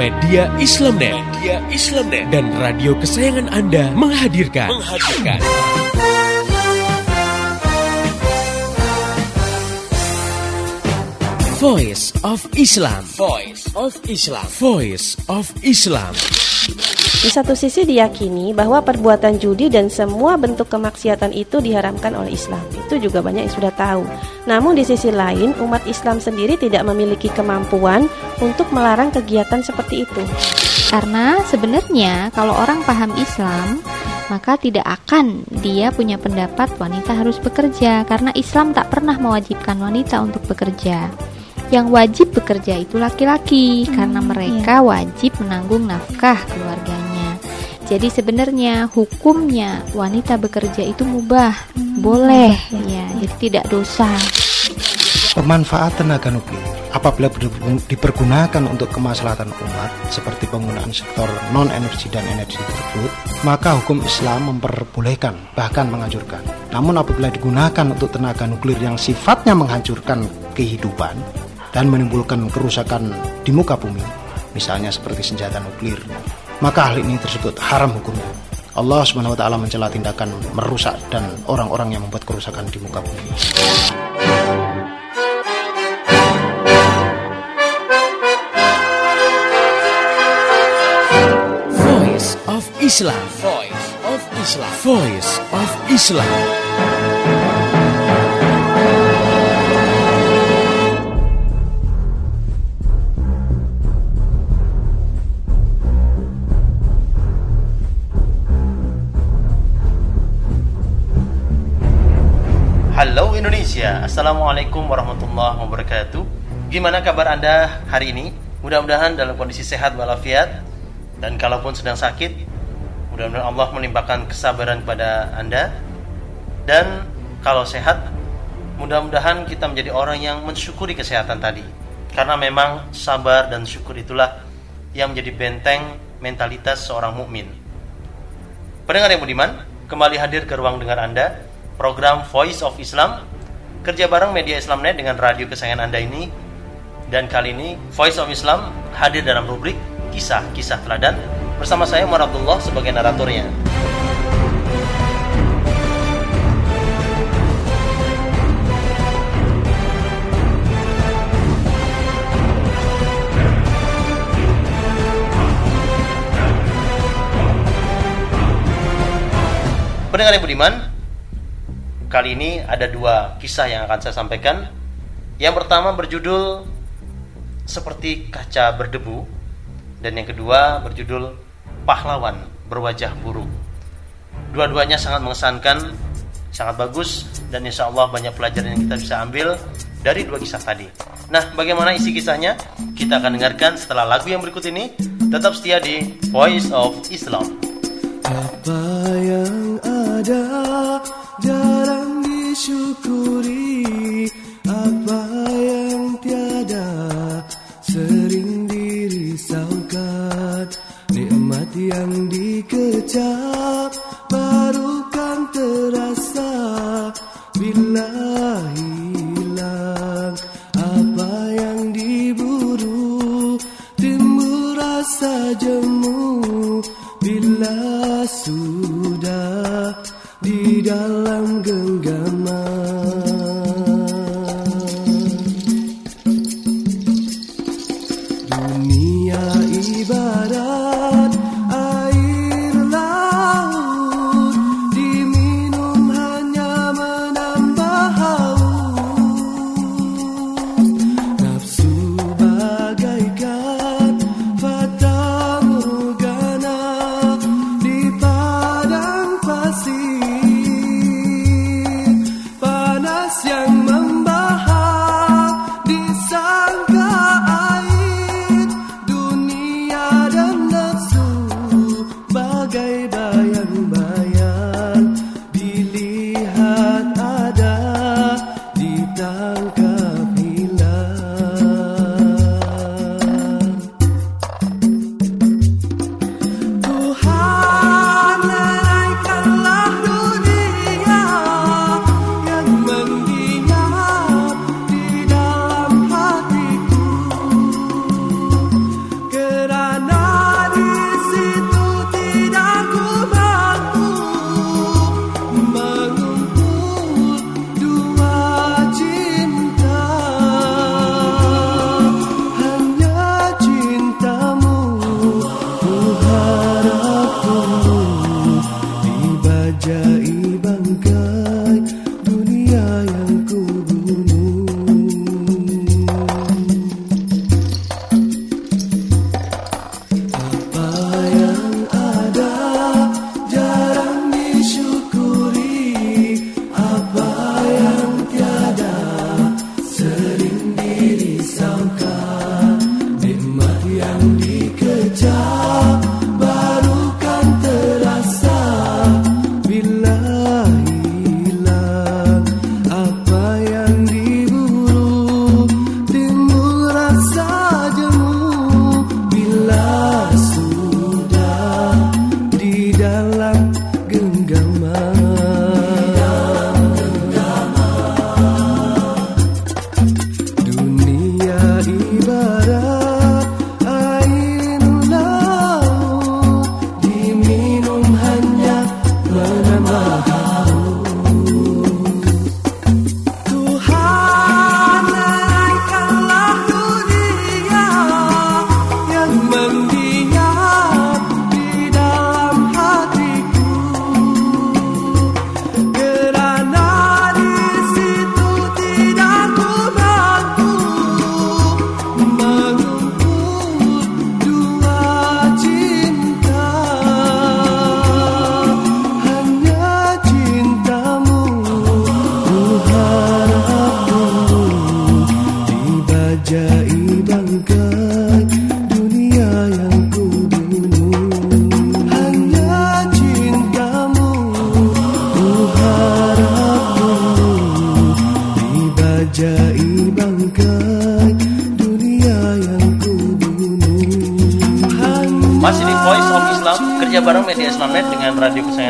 Media Islamnet, Media Islamnet dan radio kesayangan Anda menghadirkan, menghadirkan. Voice of Islam, Voice of Islam, Voice of Islam. Di satu sisi diyakini bahwa perbuatan judi dan semua bentuk kemaksiatan itu diharamkan oleh Islam. Itu juga banyak yang sudah tahu. Namun di sisi lain, umat Islam sendiri tidak memiliki kemampuan untuk melarang kegiatan seperti itu. Karena sebenarnya kalau orang paham Islam, maka tidak akan dia punya pendapat wanita harus bekerja karena Islam tak pernah mewajibkan wanita untuk bekerja. Yang wajib bekerja itu laki-laki hmm, karena mereka iya. wajib menanggung nafkah keluarganya. Jadi sebenarnya hukumnya wanita bekerja itu mubah, hmm, boleh ya, jadi tidak dosa. Pemanfaatan tenaga nuklir apabila dipergunakan untuk kemaslahatan umat seperti penggunaan sektor non energi dan energi tersebut, maka hukum Islam memperbolehkan bahkan menganjurkan. Namun apabila digunakan untuk tenaga nuklir yang sifatnya menghancurkan kehidupan, dan menimbulkan kerusakan di muka bumi, misalnya seperti senjata nuklir, maka hal ini tersebut haram hukumnya. Allah Subhanahu wa taala mencela tindakan merusak dan orang-orang yang membuat kerusakan di muka bumi. Voice of Islam. Voice of Islam. Voice of Islam. Halo Indonesia, Assalamualaikum warahmatullahi wabarakatuh. Gimana kabar Anda hari ini? Mudah-mudahan dalam kondisi sehat walafiat. Dan kalaupun sedang sakit Mudah-mudahan Allah melimpahkan kesabaran kepada Anda. Dan kalau sehat Mudah-mudahan kita menjadi orang yang mensyukuri kesehatan tadi. Karena memang sabar dan syukur itulah Yang menjadi benteng mentalitas seorang mukmin. Pendengar yang budiman, kembali hadir ke ruang dengar Anda program Voice of Islam. Kerja bareng media Islamnet dengan radio kesayangan Anda ini. Dan kali ini Voice of Islam hadir dalam rubrik kisah-kisah teladan. Bersama saya Umar Abdullah sebagai naratornya. Pendengar yang budiman, Kali ini ada dua kisah yang akan saya sampaikan. Yang pertama berjudul Seperti Kaca Berdebu dan yang kedua berjudul Pahlawan Berwajah Buruk. Dua-duanya sangat mengesankan, sangat bagus dan insya Allah banyak pelajaran yang kita bisa ambil dari dua kisah tadi. Nah, bagaimana isi kisahnya? Kita akan dengarkan setelah lagu yang berikut ini. Tetap setia di Voice of Islam. Apa yang ada jarang disyukuri apa yang tiada. Sering dirisaukan nikmat yang dikecap baru kan terasa. Bila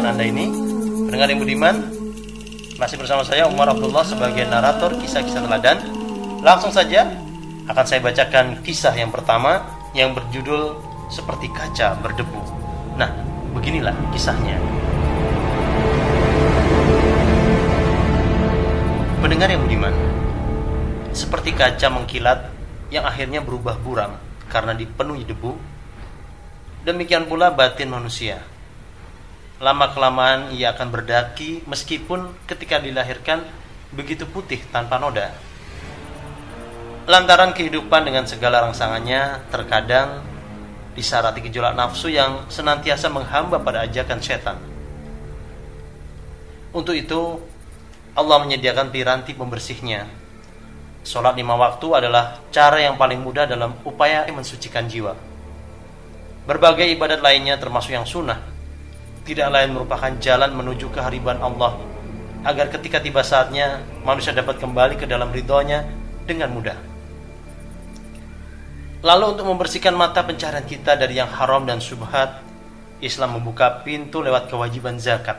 kesayangan Anda ini. Pendengar yang budiman, masih bersama saya Umar Abdullah sebagai narator kisah-kisah teladan. Langsung saja akan saya bacakan kisah yang pertama yang berjudul Seperti Kaca Berdebu. Nah, beginilah kisahnya. Pendengar yang budiman, seperti kaca mengkilat yang akhirnya berubah buram karena dipenuhi debu, Demikian pula batin manusia. Lama-kelamaan ia akan berdaki meskipun ketika dilahirkan begitu putih tanpa noda. Lantaran kehidupan dengan segala rangsangannya terkadang disarati gejolak nafsu yang senantiasa menghamba pada ajakan setan. Untuk itu, Allah menyediakan piranti pembersihnya. Sholat lima waktu adalah cara yang paling mudah dalam upaya mensucikan jiwa. Berbagai ibadat lainnya termasuk yang sunnah Tidak lain merupakan jalan menuju kehariban Allah Agar ketika tiba saatnya manusia dapat kembali ke dalam ridhonya dengan mudah. Lalu untuk membersihkan mata pencarian kita dari yang haram dan subhat Islam membuka pintu lewat kewajiban zakat.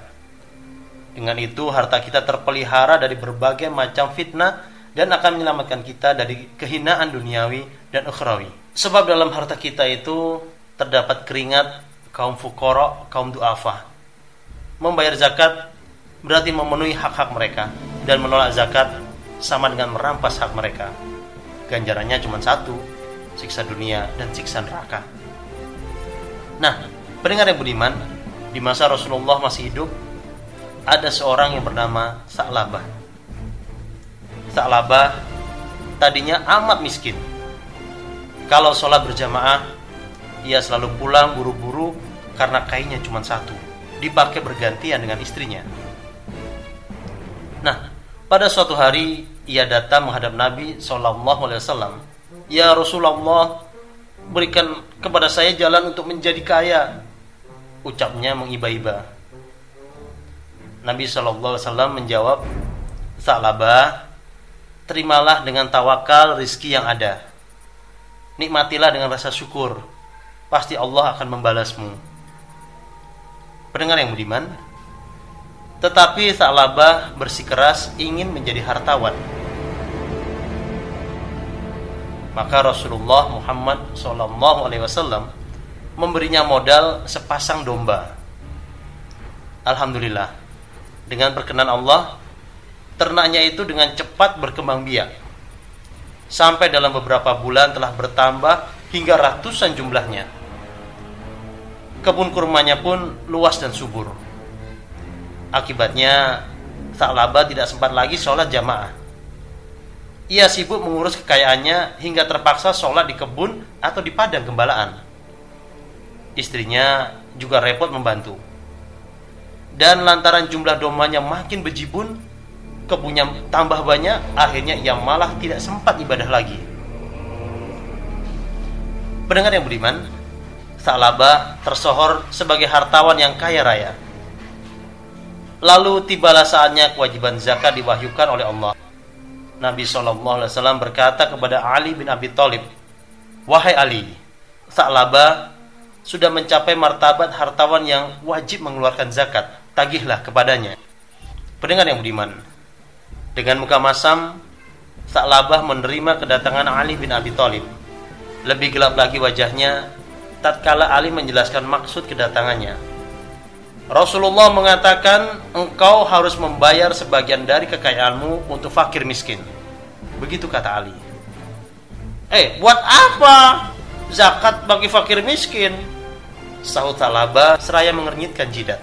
Dengan itu harta kita terpelihara dari berbagai macam fitnah Dan akan menyelamatkan kita dari kehinaan duniawi dan ukhrawi. Sebab dalam harta kita itu terdapat keringat kaum fukoro, kaum duafa. Membayar zakat berarti memenuhi hak-hak mereka dan menolak zakat sama dengan merampas hak mereka. Ganjarannya cuma satu, siksa dunia dan siksa neraka. Nah, pendengar yang budiman, di masa Rasulullah masih hidup, ada seorang yang bernama Sa'labah. Sa'labah tadinya amat miskin. Kalau sholat berjamaah, ia selalu pulang buru-buru karena kainnya cuma satu, dipakai bergantian dengan istrinya. Nah, pada suatu hari ia datang menghadap Nabi Shallallahu Alaihi Wasallam. Ya Rasulullah, berikan kepada saya jalan untuk menjadi kaya. Ucapnya mengiba-iba. Nabi Shallallahu Alaihi Wasallam menjawab, Salabah, terimalah dengan tawakal rizki yang ada. Nikmatilah dengan rasa syukur pasti Allah akan membalasmu. Pendengar yang budiman, tetapi Sa'labah bersikeras ingin menjadi hartawan. Maka Rasulullah Muhammad Wasallam memberinya modal sepasang domba. Alhamdulillah, dengan perkenan Allah, ternaknya itu dengan cepat berkembang biak. Sampai dalam beberapa bulan telah bertambah hingga ratusan jumlahnya kebun kurmanya pun luas dan subur. Akibatnya, Sa'labah tidak sempat lagi sholat jamaah. Ia sibuk mengurus kekayaannya hingga terpaksa sholat di kebun atau di padang gembalaan. Istrinya juga repot membantu. Dan lantaran jumlah dombanya makin bejibun, kebunnya tambah banyak, akhirnya ia malah tidak sempat ibadah lagi. Pendengar yang beriman, Sa'labah tersohor sebagai hartawan yang kaya raya. Lalu tibalah saatnya kewajiban zakat diwahyukan oleh Allah. Nabi SAW berkata kepada Ali bin Abi Thalib, Wahai Ali, Sa'labah sudah mencapai martabat hartawan yang wajib mengeluarkan zakat, tagihlah kepadanya. Pendengar yang budiman, dengan muka masam, Sa'labah menerima kedatangan Ali bin Abi Thalib. Lebih gelap lagi wajahnya tatkala Ali menjelaskan maksud kedatangannya. Rasulullah mengatakan, engkau harus membayar sebagian dari kekayaanmu untuk fakir miskin. Begitu kata Ali. Eh, buat apa? Zakat bagi fakir miskin. Sahut Talaba seraya mengernyitkan jidat.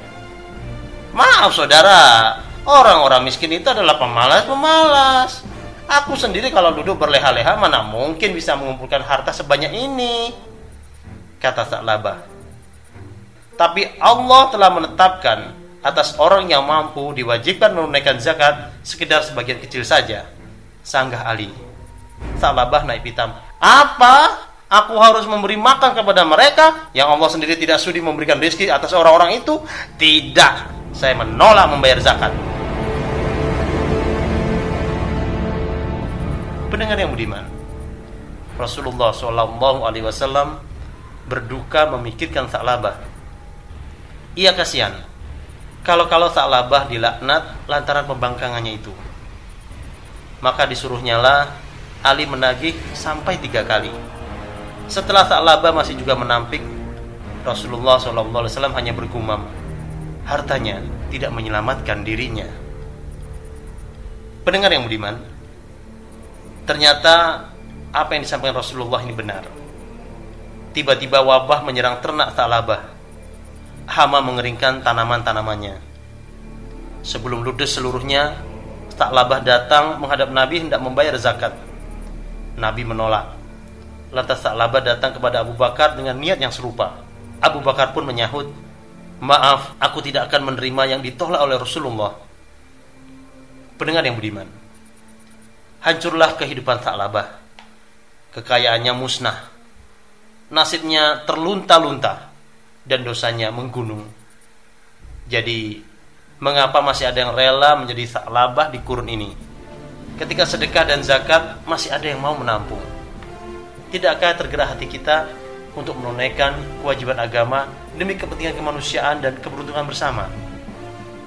Maaf saudara, orang-orang miskin itu adalah pemalas-pemalas. Aku sendiri kalau duduk berleha-leha mana mungkin bisa mengumpulkan harta sebanyak ini. Kata Sa'labah. Tapi Allah telah menetapkan atas orang yang mampu diwajibkan menunaikan zakat sekedar sebagian kecil saja. Sanggah Ali. Salabah naik hitam. Apa? Aku harus memberi makan kepada mereka yang Allah sendiri tidak sudi memberikan rezeki atas orang-orang itu? Tidak. Saya menolak membayar zakat. Pendengar yang budiman, Rasulullah Wasallam berduka memikirkan Sa'labah ia kasihan. Kalau-kalau Sa'labah dilaknat lantaran pembangkangannya itu. Maka disuruhnyalah Ali menagih sampai tiga kali. Setelah Sa'labah masih juga menampik, Rasulullah SAW hanya bergumam, hartanya tidak menyelamatkan dirinya. Pendengar yang budiman, ternyata apa yang disampaikan Rasulullah ini benar. Tiba-tiba wabah menyerang ternak Sa'labah hama mengeringkan tanaman-tanamannya. Sebelum ludes seluruhnya, tak labah datang menghadap Nabi hendak membayar zakat. Nabi menolak. Lantas tak labah datang kepada Abu Bakar dengan niat yang serupa. Abu Bakar pun menyahut, Maaf, aku tidak akan menerima yang ditolak oleh Rasulullah. Pendengar yang budiman, hancurlah kehidupan labah. Kekayaannya musnah. Nasibnya terlunta-lunta dan dosanya menggunung. Jadi, mengapa masih ada yang rela menjadi saklabah di kurun ini? Ketika sedekah dan zakat masih ada yang mau menampung. Tidakkah tergerak hati kita untuk menunaikan kewajiban agama demi kepentingan kemanusiaan dan keberuntungan bersama?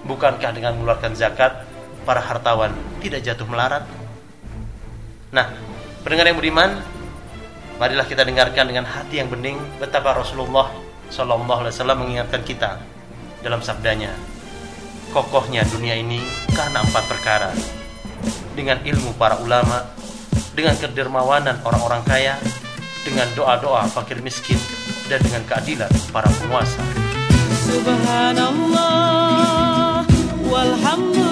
Bukankah dengan mengeluarkan zakat, para hartawan tidak jatuh melarat? Nah, pendengar yang beriman, marilah kita dengarkan dengan hati yang bening betapa Rasulullah Shallallahu Alaihi Wasallam mengingatkan kita dalam sabdanya, kokohnya dunia ini karena empat perkara. Dengan ilmu para ulama, dengan kedermawanan orang-orang kaya, dengan doa-doa fakir miskin, dan dengan keadilan para penguasa. Subhanallah walhamdulillah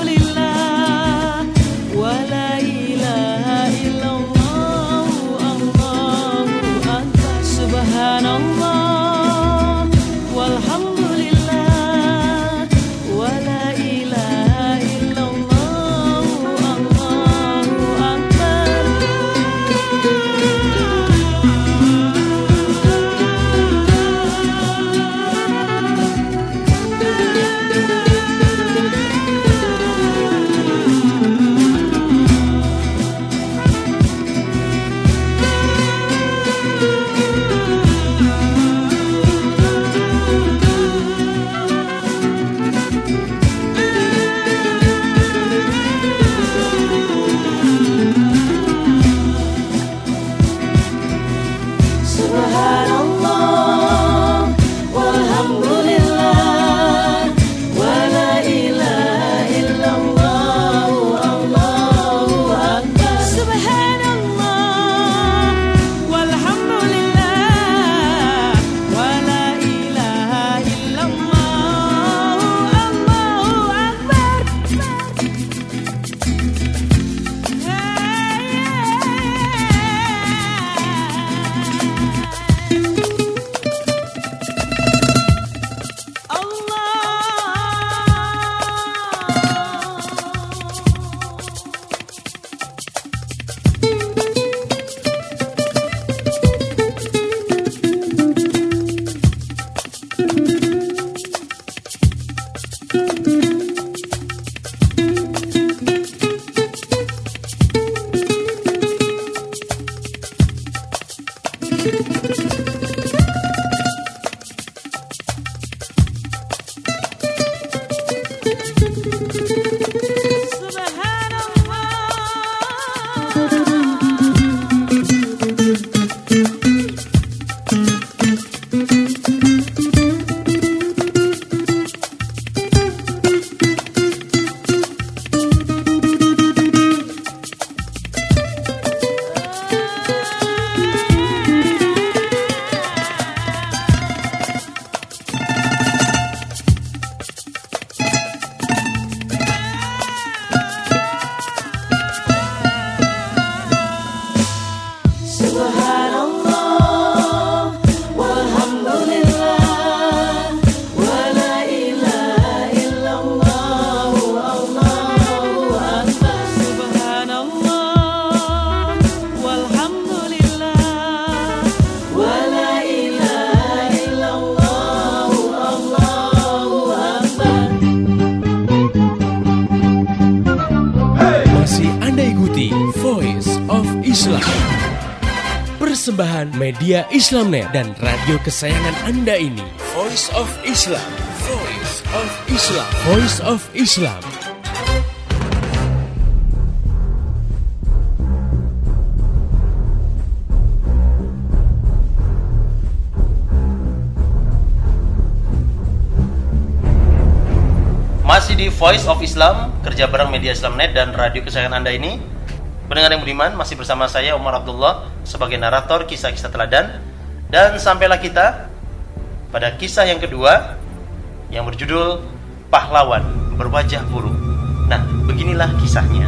Islam. Persembahan media Islamnet dan radio kesayangan Anda ini. Voice of Islam. Voice of Islam. Voice of Islam. Masih di Voice of Islam, kerja bareng Media Islamnet dan radio kesayangan Anda ini. Pendengar yang budiman, masih bersama saya Umar Abdullah sebagai narator kisah-kisah teladan. Dan sampailah kita pada kisah yang kedua yang berjudul Pahlawan Berwajah Buruk. Nah, beginilah kisahnya.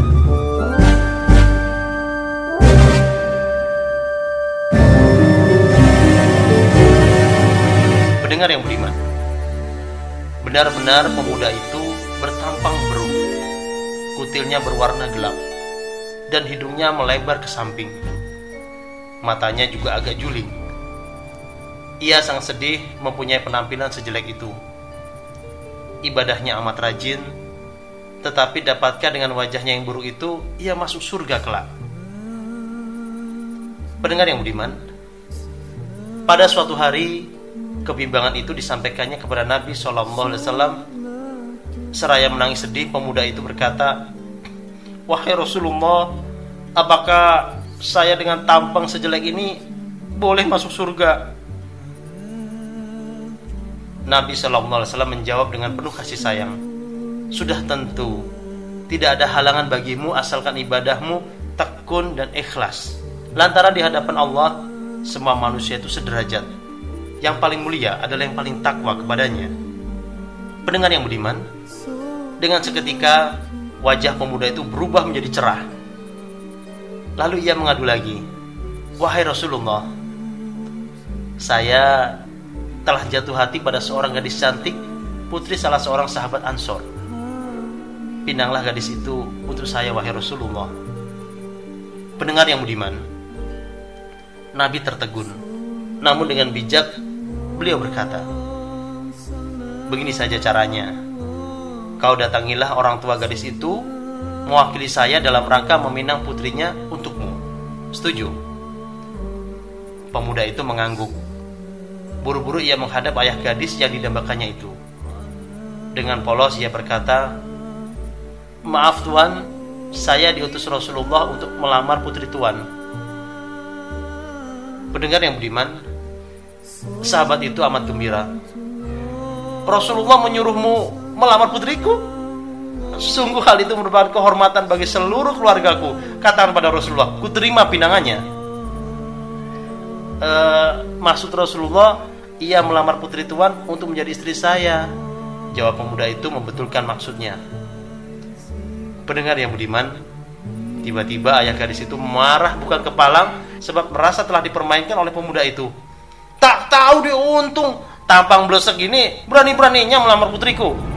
Pendengar yang budiman, benar-benar pemuda itu bertampang beruk. Kutilnya berwarna gelap dan hidungnya melebar ke samping. Matanya juga agak juling. Ia sangat sedih mempunyai penampilan sejelek itu. Ibadahnya amat rajin, tetapi dapatkan dengan wajahnya yang buruk itu, ia masuk surga kelak. Pendengar yang budiman, pada suatu hari kebimbangan itu disampaikannya kepada Nabi Shallallahu Alaihi Wasallam. Seraya menangis sedih, pemuda itu berkata, Wahai Rasulullah, apakah saya dengan tampang sejelek ini boleh masuk surga? Nabi Shallallahu Alaihi Wasallam menjawab dengan penuh kasih sayang, sudah tentu tidak ada halangan bagimu asalkan ibadahmu tekun dan ikhlas. Lantaran di hadapan Allah semua manusia itu sederajat. Yang paling mulia adalah yang paling takwa kepadanya. Pendengar yang budiman, dengan seketika wajah pemuda itu berubah menjadi cerah. Lalu ia mengadu lagi, "Wahai Rasulullah, saya telah jatuh hati pada seorang gadis cantik, putri salah seorang sahabat Ansor. Pinanglah gadis itu untuk saya, wahai Rasulullah." Pendengar yang budiman, Nabi tertegun, namun dengan bijak beliau berkata, "Begini saja caranya." Kau datangilah orang tua gadis itu mewakili saya dalam rangka meminang putrinya untukmu. Setuju? Pemuda itu mengangguk. Buru-buru ia menghadap ayah gadis yang didambakannya itu. Dengan polos ia berkata, "Maaf tuan, saya diutus Rasulullah untuk melamar putri tuan." Pendengar yang budiman, sahabat itu amat gembira. Rasulullah menyuruhmu melamar putriku? Sungguh hal itu merupakan kehormatan bagi seluruh keluargaku. Katakan pada Rasulullah, ku terima pinangannya. E, maksud Rasulullah, ia melamar putri tuan untuk menjadi istri saya. Jawab pemuda itu membetulkan maksudnya. Pendengar yang budiman, tiba-tiba ayah gadis itu marah bukan kepalang sebab merasa telah dipermainkan oleh pemuda itu. Tak tahu dia untung tampang blesek gini berani-beraninya melamar putriku.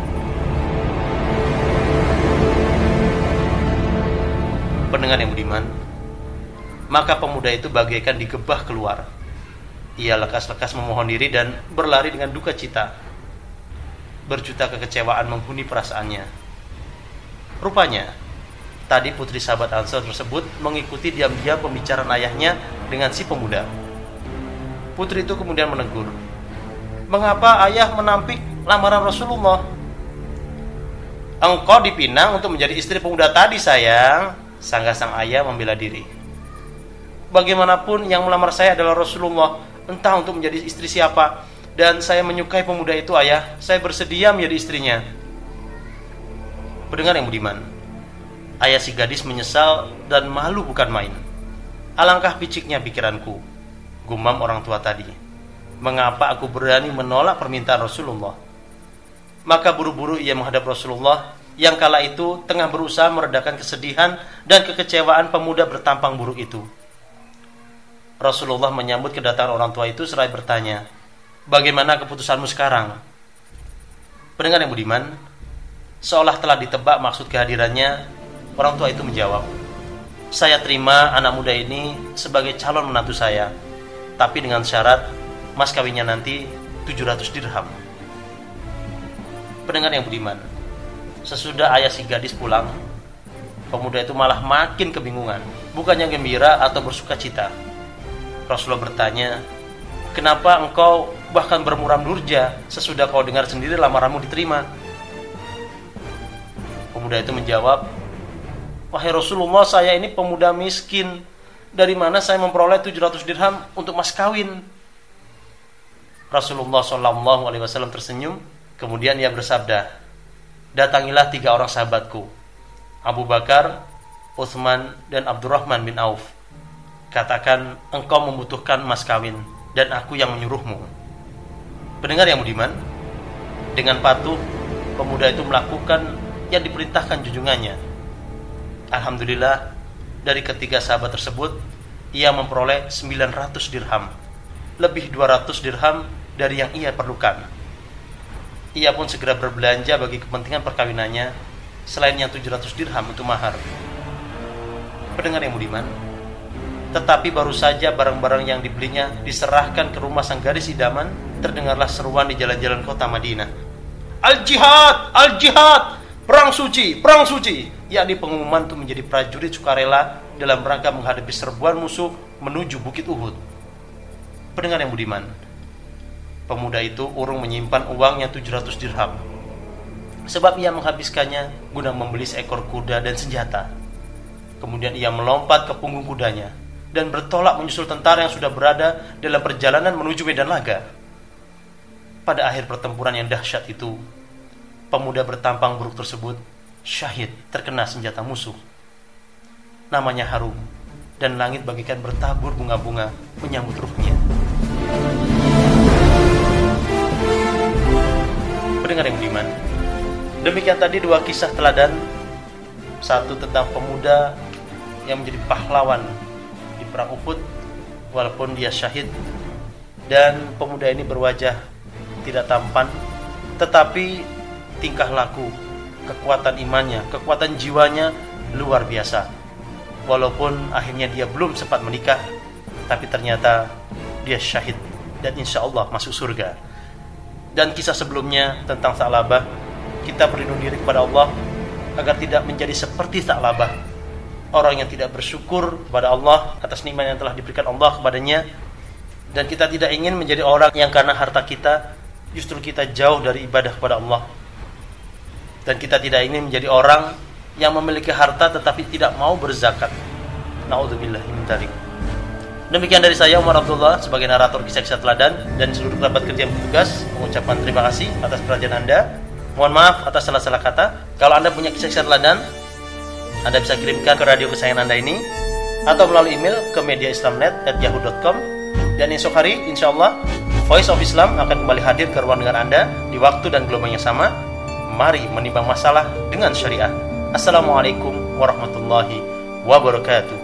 Pendengar yang budiman, maka pemuda itu bagaikan digebah keluar. Ia lekas-lekas memohon diri dan berlari dengan duka cita. Berjuta kekecewaan menghuni perasaannya. Rupanya, tadi putri sahabat Ansor tersebut mengikuti diam-diam pembicaraan ayahnya dengan si pemuda. Putri itu kemudian menegur, mengapa ayah menampik lamaran Rasulullah? Engkau dipinang untuk menjadi istri pemuda tadi sayang. Sangga sang ayah membela diri. Bagaimanapun yang melamar saya adalah Rasulullah, entah untuk menjadi istri siapa. Dan saya menyukai pemuda itu ayah, saya bersedia menjadi istrinya. Pendengar yang budiman, ayah si gadis menyesal dan malu bukan main. Alangkah piciknya pikiranku, gumam orang tua tadi mengapa aku berani menolak permintaan Rasulullah. Maka buru-buru ia menghadap Rasulullah yang kala itu tengah berusaha meredakan kesedihan dan kekecewaan pemuda bertampang buruk itu. Rasulullah menyambut kedatangan orang tua itu seraya bertanya, "Bagaimana keputusanmu sekarang?" Pendengar yang budiman, seolah telah ditebak maksud kehadirannya, orang tua itu menjawab, "Saya terima anak muda ini sebagai calon menantu saya, tapi dengan syarat mas kawinnya nanti 700 dirham. Pendengar yang budiman, sesudah ayah si gadis pulang, Pemuda itu malah makin kebingungan, bukannya gembira atau bersuka cita. Rasulullah bertanya, "Kenapa engkau bahkan bermuram durja sesudah kau dengar sendiri lamaranmu diterima?" Pemuda itu menjawab, "Wahai Rasulullah, saya ini pemuda miskin. Dari mana saya memperoleh 700 dirham untuk mas kawin?" Rasulullah Wasallam tersenyum, kemudian ia bersabda, "Datangilah tiga orang sahabatku, Abu Bakar, Utsman, dan Abdurrahman bin Auf. Katakan engkau membutuhkan mas kawin dan aku yang menyuruhmu." Pendengar yang budiman, dengan patuh pemuda itu melakukan yang diperintahkan junjungannya. Alhamdulillah, dari ketiga sahabat tersebut, ia memperoleh 900 dirham. Lebih 200 dirham dari yang ia perlukan. Ia pun segera berbelanja bagi kepentingan perkawinannya, selain yang 700 dirham untuk mahar. Pendengar yang budiman, tetapi baru saja barang-barang yang dibelinya diserahkan ke rumah sang gadis idaman, terdengarlah seruan di jalan-jalan kota Madinah. Al-jihad! Al-jihad! Perang suci! Perang suci! Yakni pengumuman untuk menjadi prajurit sukarela dalam rangka menghadapi serbuan musuh menuju Bukit Uhud. Pendengar yang budiman, pemuda itu urung menyimpan uangnya 700 dirham. Sebab ia menghabiskannya guna membeli seekor kuda dan senjata. Kemudian ia melompat ke punggung kudanya dan bertolak menyusul tentara yang sudah berada dalam perjalanan menuju medan laga. Pada akhir pertempuran yang dahsyat itu, pemuda bertampang buruk tersebut syahid terkena senjata musuh. Namanya harum dan langit bagikan bertabur bunga-bunga menyambut ruhnya. Pendengar yang budiman, demikian tadi dua kisah teladan. Satu tentang pemuda yang menjadi pahlawan di perang Uhud walaupun dia syahid. Dan pemuda ini berwajah tidak tampan tetapi tingkah laku kekuatan imannya kekuatan jiwanya luar biasa. Walaupun akhirnya dia belum sempat menikah tapi ternyata dia syahid. Dan insya Allah masuk surga dan kisah sebelumnya tentang Sa'labah kita berlindung diri kepada Allah agar tidak menjadi seperti Sa'labah orang yang tidak bersyukur kepada Allah atas nikmat yang telah diberikan Allah kepadanya dan kita tidak ingin menjadi orang yang karena harta kita justru kita jauh dari ibadah kepada Allah. Dan kita tidak ingin menjadi orang yang memiliki harta tetapi tidak mau berzakat. Naudzubillah min dzalik demikian dari saya Umar Abdullah sebagai narator kisah-kisah teladan dan seluruh kerabat kerja yang bertugas mengucapkan terima kasih atas perhatian Anda mohon maaf atas salah-salah kata kalau Anda punya kisah-kisah teladan anda bisa kirimkan ke radio kesayangan Anda ini atau melalui email ke mediaislamnet@yahoo.com dan esok hari insya Allah Voice of Islam akan kembali hadir ke ruang dengar Anda di waktu dan gelombang yang sama. Mari menimbang masalah dengan syariah. Assalamualaikum warahmatullahi wabarakatuh.